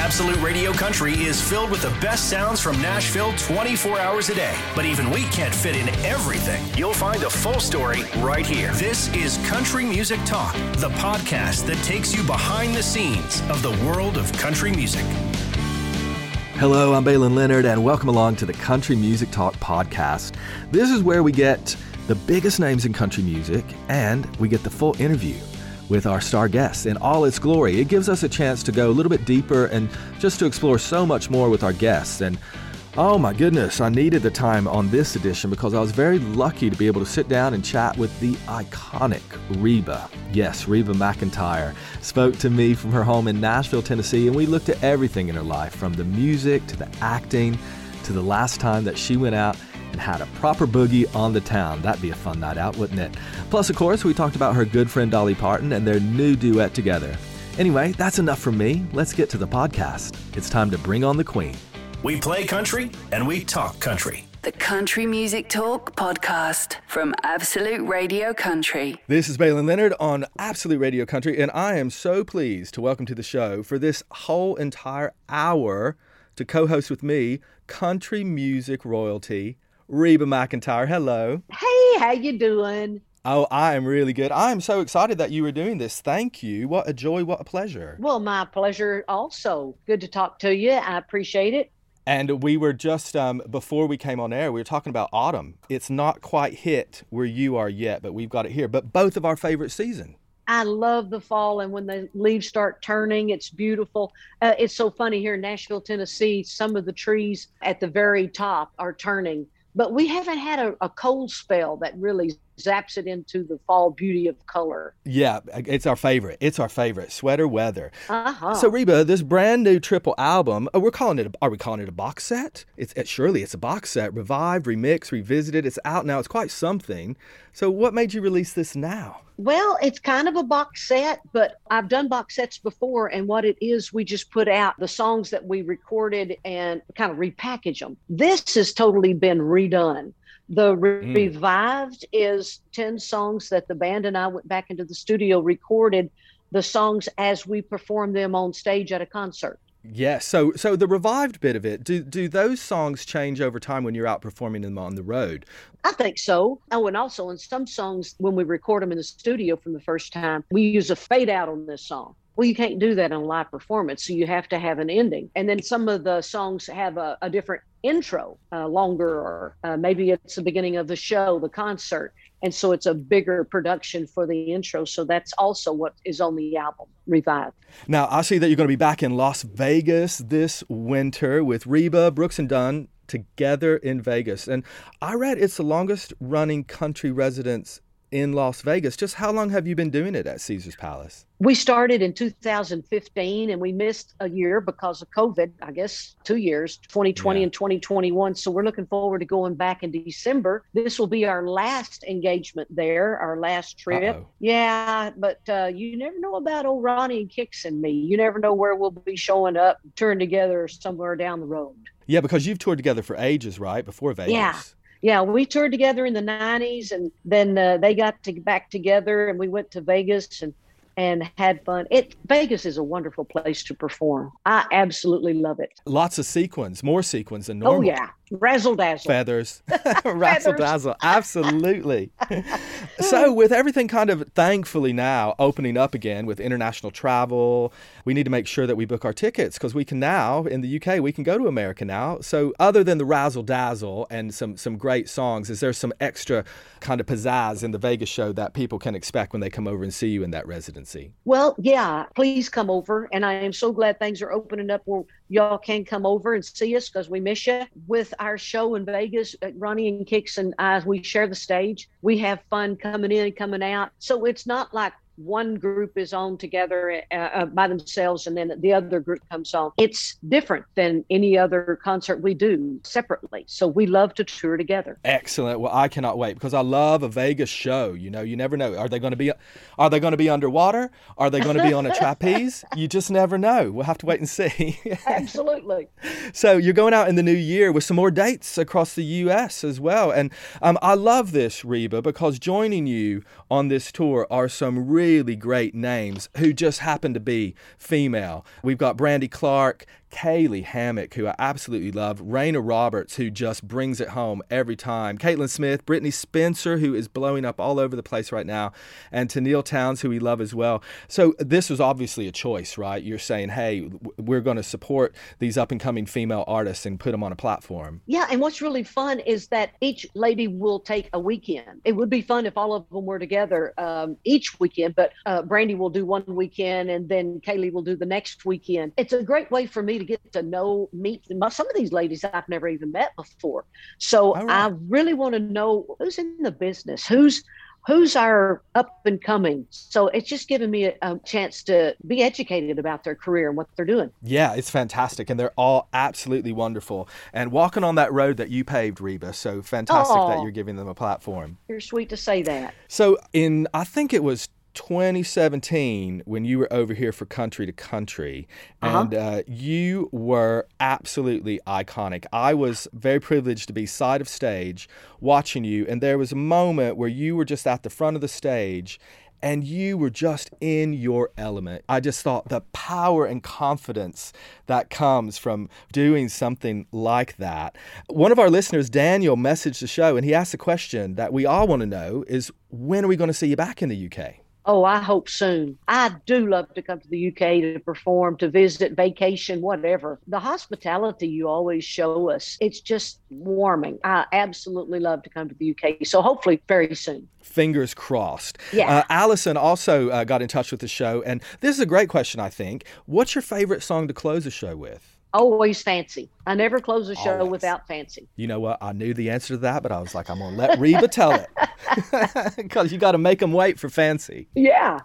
Absolute Radio Country is filled with the best sounds from Nashville 24 hours a day. But even we can't fit in everything. You'll find the full story right here. This is Country Music Talk, the podcast that takes you behind the scenes of the world of country music. Hello, I'm Baylen Leonard, and welcome along to the Country Music Talk podcast. This is where we get the biggest names in country music and we get the full interview with our star guests in all its glory. It gives us a chance to go a little bit deeper and just to explore so much more with our guests. And oh my goodness, I needed the time on this edition because I was very lucky to be able to sit down and chat with the iconic Reba. Yes, Reba McEntire spoke to me from her home in Nashville, Tennessee, and we looked at everything in her life from the music to the acting to the last time that she went out and had a proper boogie on the town. That'd be a fun night out, wouldn't it? Plus, of course, we talked about her good friend Dolly Parton and their new duet together. Anyway, that's enough from me. Let's get to the podcast. It's time to bring on the queen. We play country and we talk country. The Country Music Talk podcast from Absolute Radio Country. This is Baylen Leonard on Absolute Radio Country, and I am so pleased to welcome to the show for this whole entire hour to co host with me country music royalty, Reba McEntire. Hello. Hey, how you doing? Oh, I am really good. I am so excited that you were doing this. Thank you. What a joy, what a pleasure. Well, my pleasure also. Good to talk to you. I appreciate it. And we were just, um, before we came on air, we were talking about autumn. It's not quite hit where you are yet, but we've got it here. But both of our favorite season. I love the fall, and when the leaves start turning, it's beautiful. Uh, it's so funny here in Nashville, Tennessee. Some of the trees at the very top are turning, but we haven't had a, a cold spell that really zaps it into the fall beauty of color. Yeah, it's our favorite. It's our favorite. Sweater weather. Uh-huh. So Reba, this brand new triple album, uh, we're calling it. A, are we calling it a box set? It's it, surely it's a box set, revived, remixed, revisited. It's out now. It's quite something. So what made you release this now? Well, it's kind of a box set, but I've done box sets before. And what it is, we just put out the songs that we recorded and kind of repackage them. This has totally been redone. The Mm. revived is 10 songs that the band and I went back into the studio, recorded the songs as we performed them on stage at a concert. Yes. So so the revived bit of it, do do those songs change over time when you're out performing them on the road? I think so. Oh, and also in some songs, when we record them in the studio from the first time, we use a fade out on this song. Well, you can't do that in a live performance, so you have to have an ending. And then some of the songs have a, a different intro, uh, longer, or uh, maybe it's the beginning of the show, the concert. And so it's a bigger production for the intro. So that's also what is on the album, Revived. Now, I see that you're going to be back in Las Vegas this winter with Reba, Brooks and Dunn together in Vegas. And I read it's the longest running country residence in Las Vegas. Just how long have you been doing it at Caesars Palace? We started in 2015 and we missed a year because of COVID, I guess two years, 2020 Yeah. and 2021. So we're looking forward to going back in December. This will be our last engagement there, our last trip. Uh-oh. Yeah, but uh, you never know about old Ronnie and Kix and me. You never know where we'll be showing up, touring together somewhere down the road. Yeah, because you've toured together for ages, right? Before Vegas. Yeah. Yeah, we toured together in the 90s and then uh, they got to back together and we went to Vegas and and had fun. It Vegas is a wonderful place to perform. I absolutely love it. Lots of sequins, more sequins than normal. Oh yeah, razzle dazzle. Feathers, razzle dazzle, absolutely. so, with everything kind of thankfully now opening up again with international travel, we need to make sure that we book our tickets because we can now in the UK we can go to America now. So, other than the razzle dazzle and some some great songs, is there some extra kind of pizzazz in the Vegas show that people can expect when they come over and see you in that residency? Well, yeah, please come over. And I am so glad things are opening up where y'all can come over and see us because we miss you. With our show in Vegas, uh, Ronnie and Kix and I, we share the stage. We have fun coming in coming out. So it's not like one group is on together uh, uh, by themselves and then the other group comes on. It's different than any other concert we do separately. So we love to tour together. Excellent. Well, I cannot wait because I love a Vegas show. You know, you never know. Are they going to be are they going to be underwater? Are they going to be on a trapeze? You just never know. We'll have to wait and see. Absolutely. so you're going out in the new year with some more dates across the U.S. as well, and um, I love this, Reba, because joining you on this tour are some really really great names who just happen to be female. We've got Brandy Clark, Caylee Hammack, who I absolutely love, Rayna Roberts, who just brings it home every time, Caitlyn Smith, Brittney Spencer, who is blowing up all over the place right now, and Tenille Townes, who we love as well. So this was obviously a choice, right? You're saying, hey, we're going to support these up and coming female artists and put them on a platform. Yeah, and what's really fun is that each lady will take a weekend. It would be fun if all of them were together um, each weekend, but uh, Brandy will do one weekend and then Caylee will do the next weekend. It's a great way for me to get to know, meet some of these ladies I've never even met before. So right. I really want to know who's in the business, who's who's our up and coming. So it's just given me a, a, chance to be educated about their career and what they're doing. Yeah, it's fantastic. And they're all absolutely wonderful. And walking on that road that you paved, Reba. So fantastic that you're giving them a platform. You're sweet to say that. So in, I think it was 2017 when you were over here for country to country uh-huh. and uh, you were absolutely iconic i was very privileged to be side of stage watching you and there was a moment where you were just at the front of the stage and you were just in your element. I just thought the power and confidence that comes from doing something like that. One of our listeners, Daniel, messaged the show and he asked a question that we all want to know is when are we going to see you back in the UK? Oh, I hope soon. I do love to come to the UK to perform, to visit, vacation, whatever. The hospitality you always show us, it's just warming. I absolutely love to come to the UK. So hopefully very soon. Fingers crossed. Yeah. Uh, Allison also uh, got in touch with the show. And this is a great question, I think. What's your favorite song to close a show with? Always fancy. I never close a show Always. without fancy. You know what? I knew the answer to that, but I was like, I'm going to let Reba tell it. Because you got to make them wait for fancy. Yeah.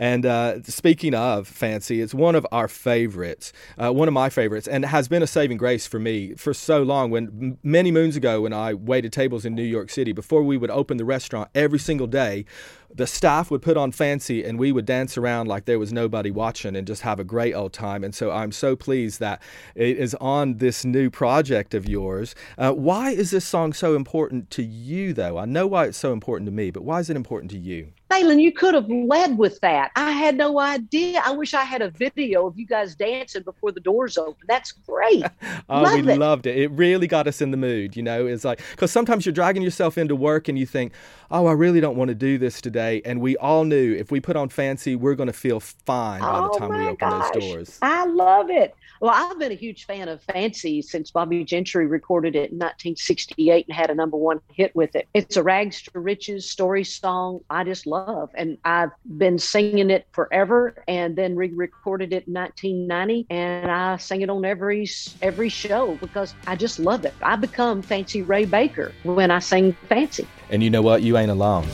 And uh, speaking of fancy, it's one of our favorites, uh, one of my favorites, and has been a saving grace for me for so long. When many moons ago, when I waited tables in New York City, before we would open the restaurant every single day, the staff would put on fancy and we would dance around like there was nobody watching and just have a great old time. And so I'm so pleased that it is on this new project of yours. Uh, why is this song so important to you, though? I know why it's so important to me, but why is it important to you? Baylen, you could have led with that. I had no idea. I wish I had a video of you guys dancing before the doors open. That's great. oh, Love we it. loved it. It really got us in the mood. You know, it's like, because sometimes you're dragging yourself into work and you think, oh, I really don't want to do this today. And we all knew if we put on fancy, we're going to feel fine by oh the time we open gosh. those doors. I love it. Well, I've been a huge fan of Fancy since Bobbie Gentry recorded it in 1968 and had a number one hit with it. It's a rags to riches story song I just love. And I've been singing it forever and then re recorded it in 1990. And I sing it on every, every show because I just love it. I become Fancy Ray Baker when I sing Fancy. And you know what? You ain't alone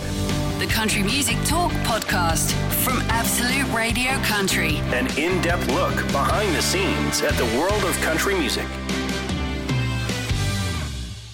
the Country Music Talk podcast from Absolute Radio Country. An in depth look behind the scenes at the world of country music.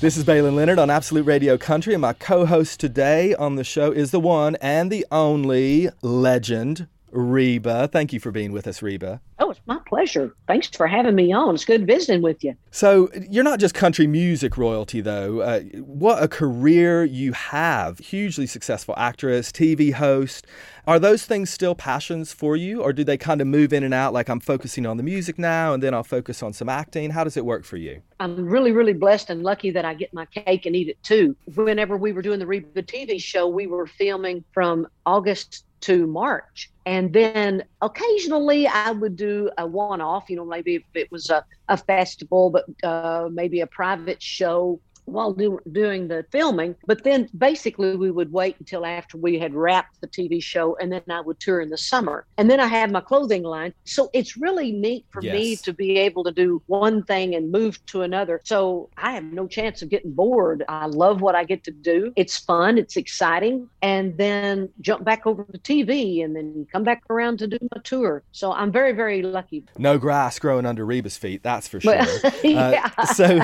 This is Baylen Leonard on Absolute Radio Country, and my co host today on the show is the one and the only legend, Reba. Thank you for being with us, Reba. Oh, it's my pleasure. Thanks for having me on. It's good visiting with you. So, you're not just country music royalty, though. Uh, what a career you have. Hugely successful actress, TV host. Are those things still passions for you, or do they kind of move in and out? Like, I'm focusing on the music now, and then I'll focus on some acting. How does it work for you? I'm really, really blessed and lucky that I get my cake and eat it too. Whenever we were doing the Reba TV show, we were filming from August to March. And then occasionally I would do a one off, you know, maybe if it was a, a festival, but uh, maybe a private show while do, doing the filming. But then basically we would wait until after we had wrapped the TV show and then I would tour in the summer. And then I had my clothing line. So it's really neat for yes. me to be able to do one thing and move to another. So I have no chance of getting bored. I love what I get to do. It's fun, it's exciting. And then jump back over to TV and then come back around to do my tour. So I'm very, very lucky. No grass growing under Reba's feet, that's for sure. yeah. Uh, so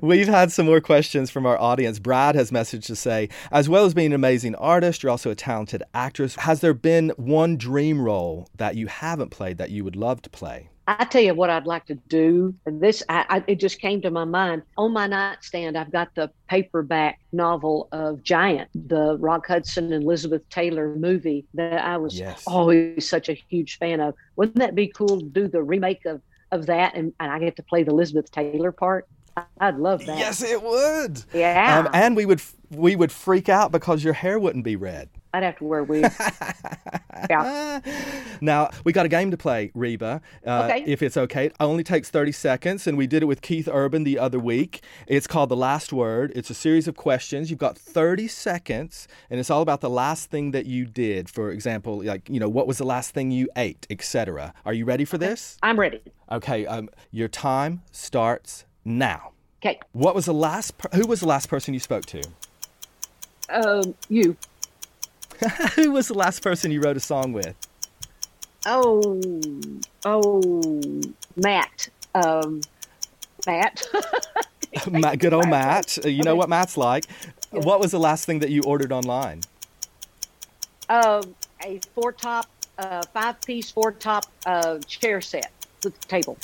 We've had some more questions from our audience. Brad has messaged to say, as well as being an amazing artist, you're also a talented actress. Has there been one dream role that you haven't played that you would love to play? I tell you what I'd like to do. This I, I, it just came to my mind. On my nightstand, I've got the paperback novel of Giant, the Rock Hudson and Elizabeth Taylor movie that I was yes. always such a huge fan of. Wouldn't that be cool to do the remake of of that and, and I get to play the Elizabeth Taylor part? I'd love that. Yes, it would. Yeah. Um, and we would we would freak out because your hair wouldn't be red. I'd have to wear wigs. yeah. Now we got a game to play, Reba. Uh, okay. If it's okay, it only takes thirty seconds, and we did it with Keith Urban the other week. It's called the Last Word. It's a series of questions. You've got thirty seconds, and it's all about the last thing that you did. For example, like you know, what was the last thing you ate, etc. Are you ready for this? I'm ready. Okay. Um, your time starts now. Okay. What was the last? Per- who was the last person you spoke to? Um, you. who was the last person you wrote a song with? Oh, oh, Matt. Um, Matt. Matt, good old Matt. Uh, you know what Matt's like. Yeah. What was the last thing that you ordered online? Um, a four top, uh, five piece four top uh, chair set with the table.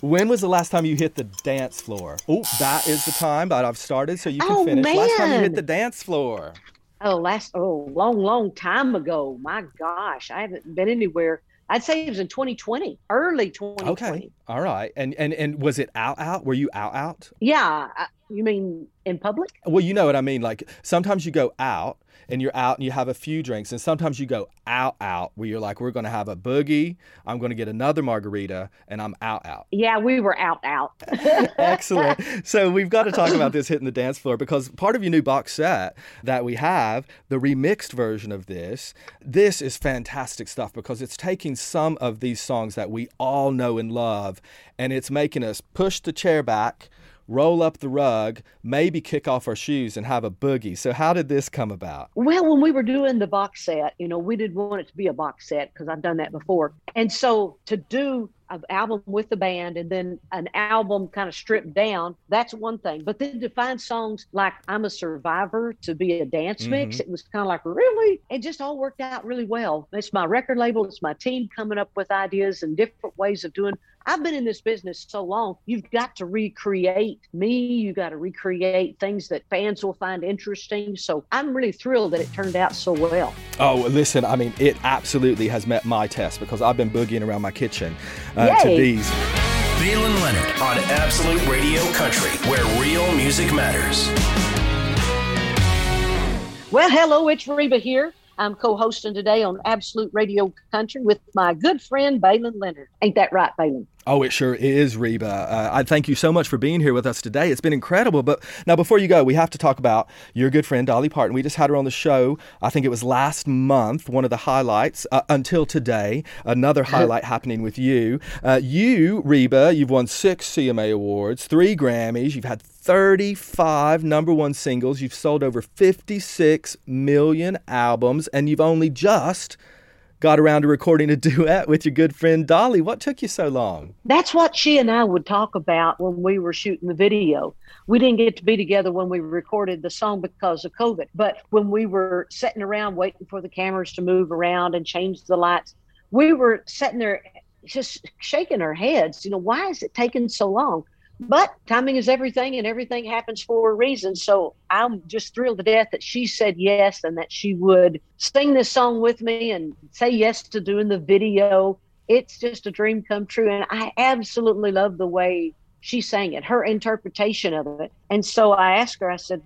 When was the last time you hit the dance floor? Oh, that is the time that I've started, so you can oh, finish. Man. Last time you hit the dance floor. Oh, last oh, long, long time ago. My gosh, I haven't been anywhere. I'd say it was in 2020, early 2020. Okay, all right. And and and was it out out? Were you out out? Yeah, you mean in public? Well, you know what I mean. Like sometimes you go out and you're out and you have a few drinks. And sometimes you go out, out, where you're like, we're going to have a boogie. I'm going to get another margarita and I'm out, out. Yeah, we were out, out. Excellent. So we've got to talk about this hitting the dance floor because part of your new box set that we have, the remixed version of this, this is fantastic stuff because it's taking some of these songs that we all know and love and it's making us push the chair back roll up the rug, maybe kick off our shoes and have a boogie. So, how did this come about? Well, when we were doing the box set, you know, we didn't want it to be a box set because I've done that before. And so, to do an album with the band and then an album kind of stripped down, that's one thing. But then to find songs like I'm a Survivor to be a dance mm-hmm. mix, it was kind of like, really? It just all worked out really well. It's my record label, it's my team coming up with ideas and different ways of doing. I've been in this business so long, you've got to recreate me, you got to recreate things that fans will find interesting. So I'm really thrilled that it turned out so well. Oh, listen, I mean, it absolutely has met my test because I've been boogieing around my kitchen uh, to these. Baylen Leonard on Absolute Radio Country, where real music matters. Well, hello, it's Reba here. I'm co-hosting today on Absolute Radio Country with my good friend Baylen Leonard. Ain't that right, Baylen? Oh, it sure is, Reba. Uh, I thank you so much for being here with us today. It's been incredible. But now, before you go, we have to talk about your good friend Dolly Parton. We just had her on the show. I think it was last month. One of the highlights uh, until today. Another highlight happening with you. Uh, you, Reba, you've won six CMA awards, three Grammys. You've had 35 number one singles. You've sold over 56 million albums, and you've only just got around to recording a duet with your good friend Dolly. What took you so long? That's what she and I would talk about when we were shooting the video. We didn't get to be together when we recorded the song because of COVID, but when we were sitting around waiting for the cameras to move around and change the lights, we were sitting there just shaking our heads. You know, why is it taking so long? But timing is everything and everything happens for a reason. So I'm just thrilled to death that she said yes and that she would sing this song with me and say yes to doing the video. It's just a dream come true. And I absolutely love the way she sang it, her interpretation of it. And so I asked her, I said,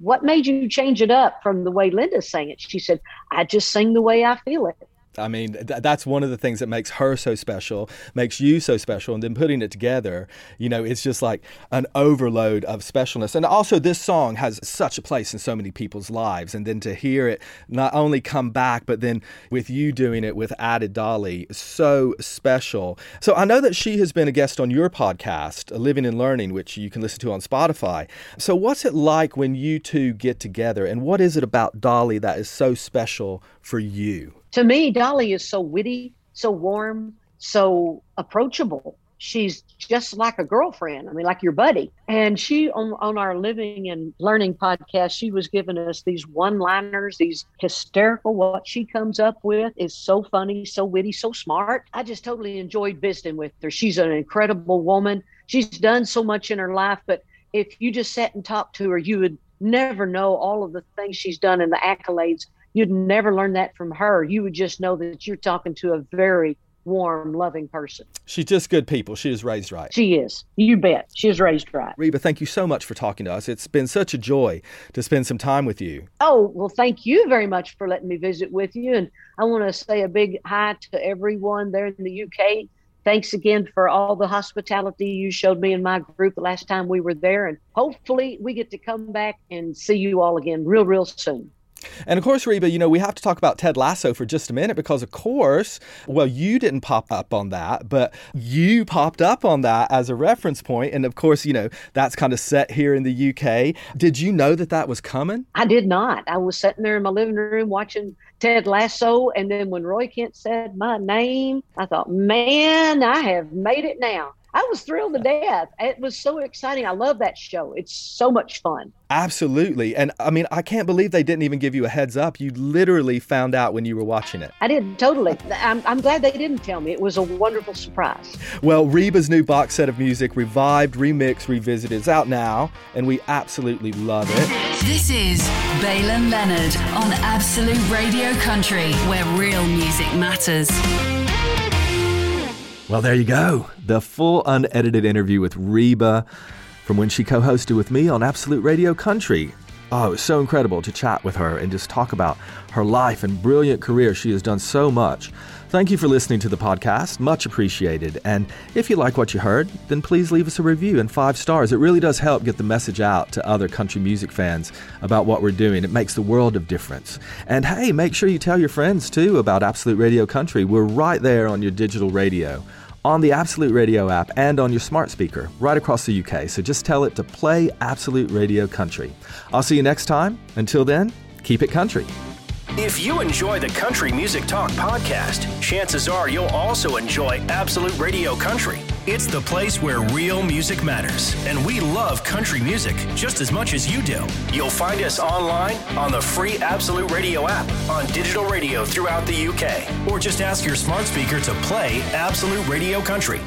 What made you change it up from the way Linda sang it? She said, I just sing the way I feel it. I mean, th- that's one of the things that makes her so special, makes you so special. And then putting it together, you know, it's just like an overload of specialness. And also, this song has such a place in so many people's lives. And then to hear it not only come back, but then with you doing it with added Dolly, so special. So I know that she has been a guest on your podcast, Living and Learning, which you can listen to on Spotify. So, what's it like when you two get together? And what is it about Dolly that is so special for you? To me, Dolly is so witty, so warm, so approachable. she's just like a girlfriend. I mean, like your buddy. And she on on our living and learning podcast, she was giving us these one-liners, these hysterical. What she comes up with is so funny, so witty, so smart. I just totally enjoyed visiting with her. She's an incredible woman. She's done so much in her life, but if you just sat and talked to her, you would never know all of the things she's done and the accolades. You'd never learn that from her. You would just know that you're talking to a very warm, loving person. She's just good people. She is raised right. She is. You bet. She is raised right. Reba, thank you so much for talking to us. It's been such a joy to spend some time with you. Oh, well, thank you very much for letting me visit with you. And I want to say a big hi to everyone there in the UK. Thanks again for all the hospitality you showed me and my group the last time we were there. And hopefully we get to come back and see you all again real, real soon. And of course, Reba, you know, we have to talk about Ted Lasso for just a minute because, of course, well, you didn't pop up on that, but you popped up on that as a reference point. And of course, you know, that's kind of set here in the UK. Did you know that that was coming? I did not. I was sitting there in my living room watching Ted Lasso. And then when Roy Kent said my name, I thought, man, I have made it now. I was thrilled to death. It was so exciting. I love that show. It's so much fun. Absolutely. And I mean, I can't believe they didn't even give you a heads up. You literally found out when you were watching it. I did, totally. I'm, I'm glad they didn't tell me. It was a wonderful surprise. Well, Reba's new box set of music, Revived, Remixed, Revisited, is out now, and we absolutely love it. This is Baylen Leonard on Absolute Radio Country, where real music matters. Well, there you go. The full unedited interview with Reba from when she co hosted with me on Absolute Radio Country. Oh, it was so incredible to chat with her and just talk about her life and brilliant career. She has done so much. Thank you for listening to the podcast. Much appreciated. And if you like what you heard, then please leave us a review and five stars. It really does help get the message out to other country music fans about what we're doing. It makes the world of difference. And hey, make sure you tell your friends too about Absolute Radio Country. We're right there on your digital radio on the Absolute Radio app and on your smart speaker right across the UK. So just tell it to play Absolute Radio Country. I'll see you next time. Until then, keep it country. If you enjoy the Country Music Talk podcast, chances are you'll also enjoy Absolute Radio Country. It's the place where real music matters, and we love country music just as much as you do. You'll find us online on the free Absolute Radio app, on digital radio throughout the UK, or just ask your smart speaker to play Absolute Radio Country.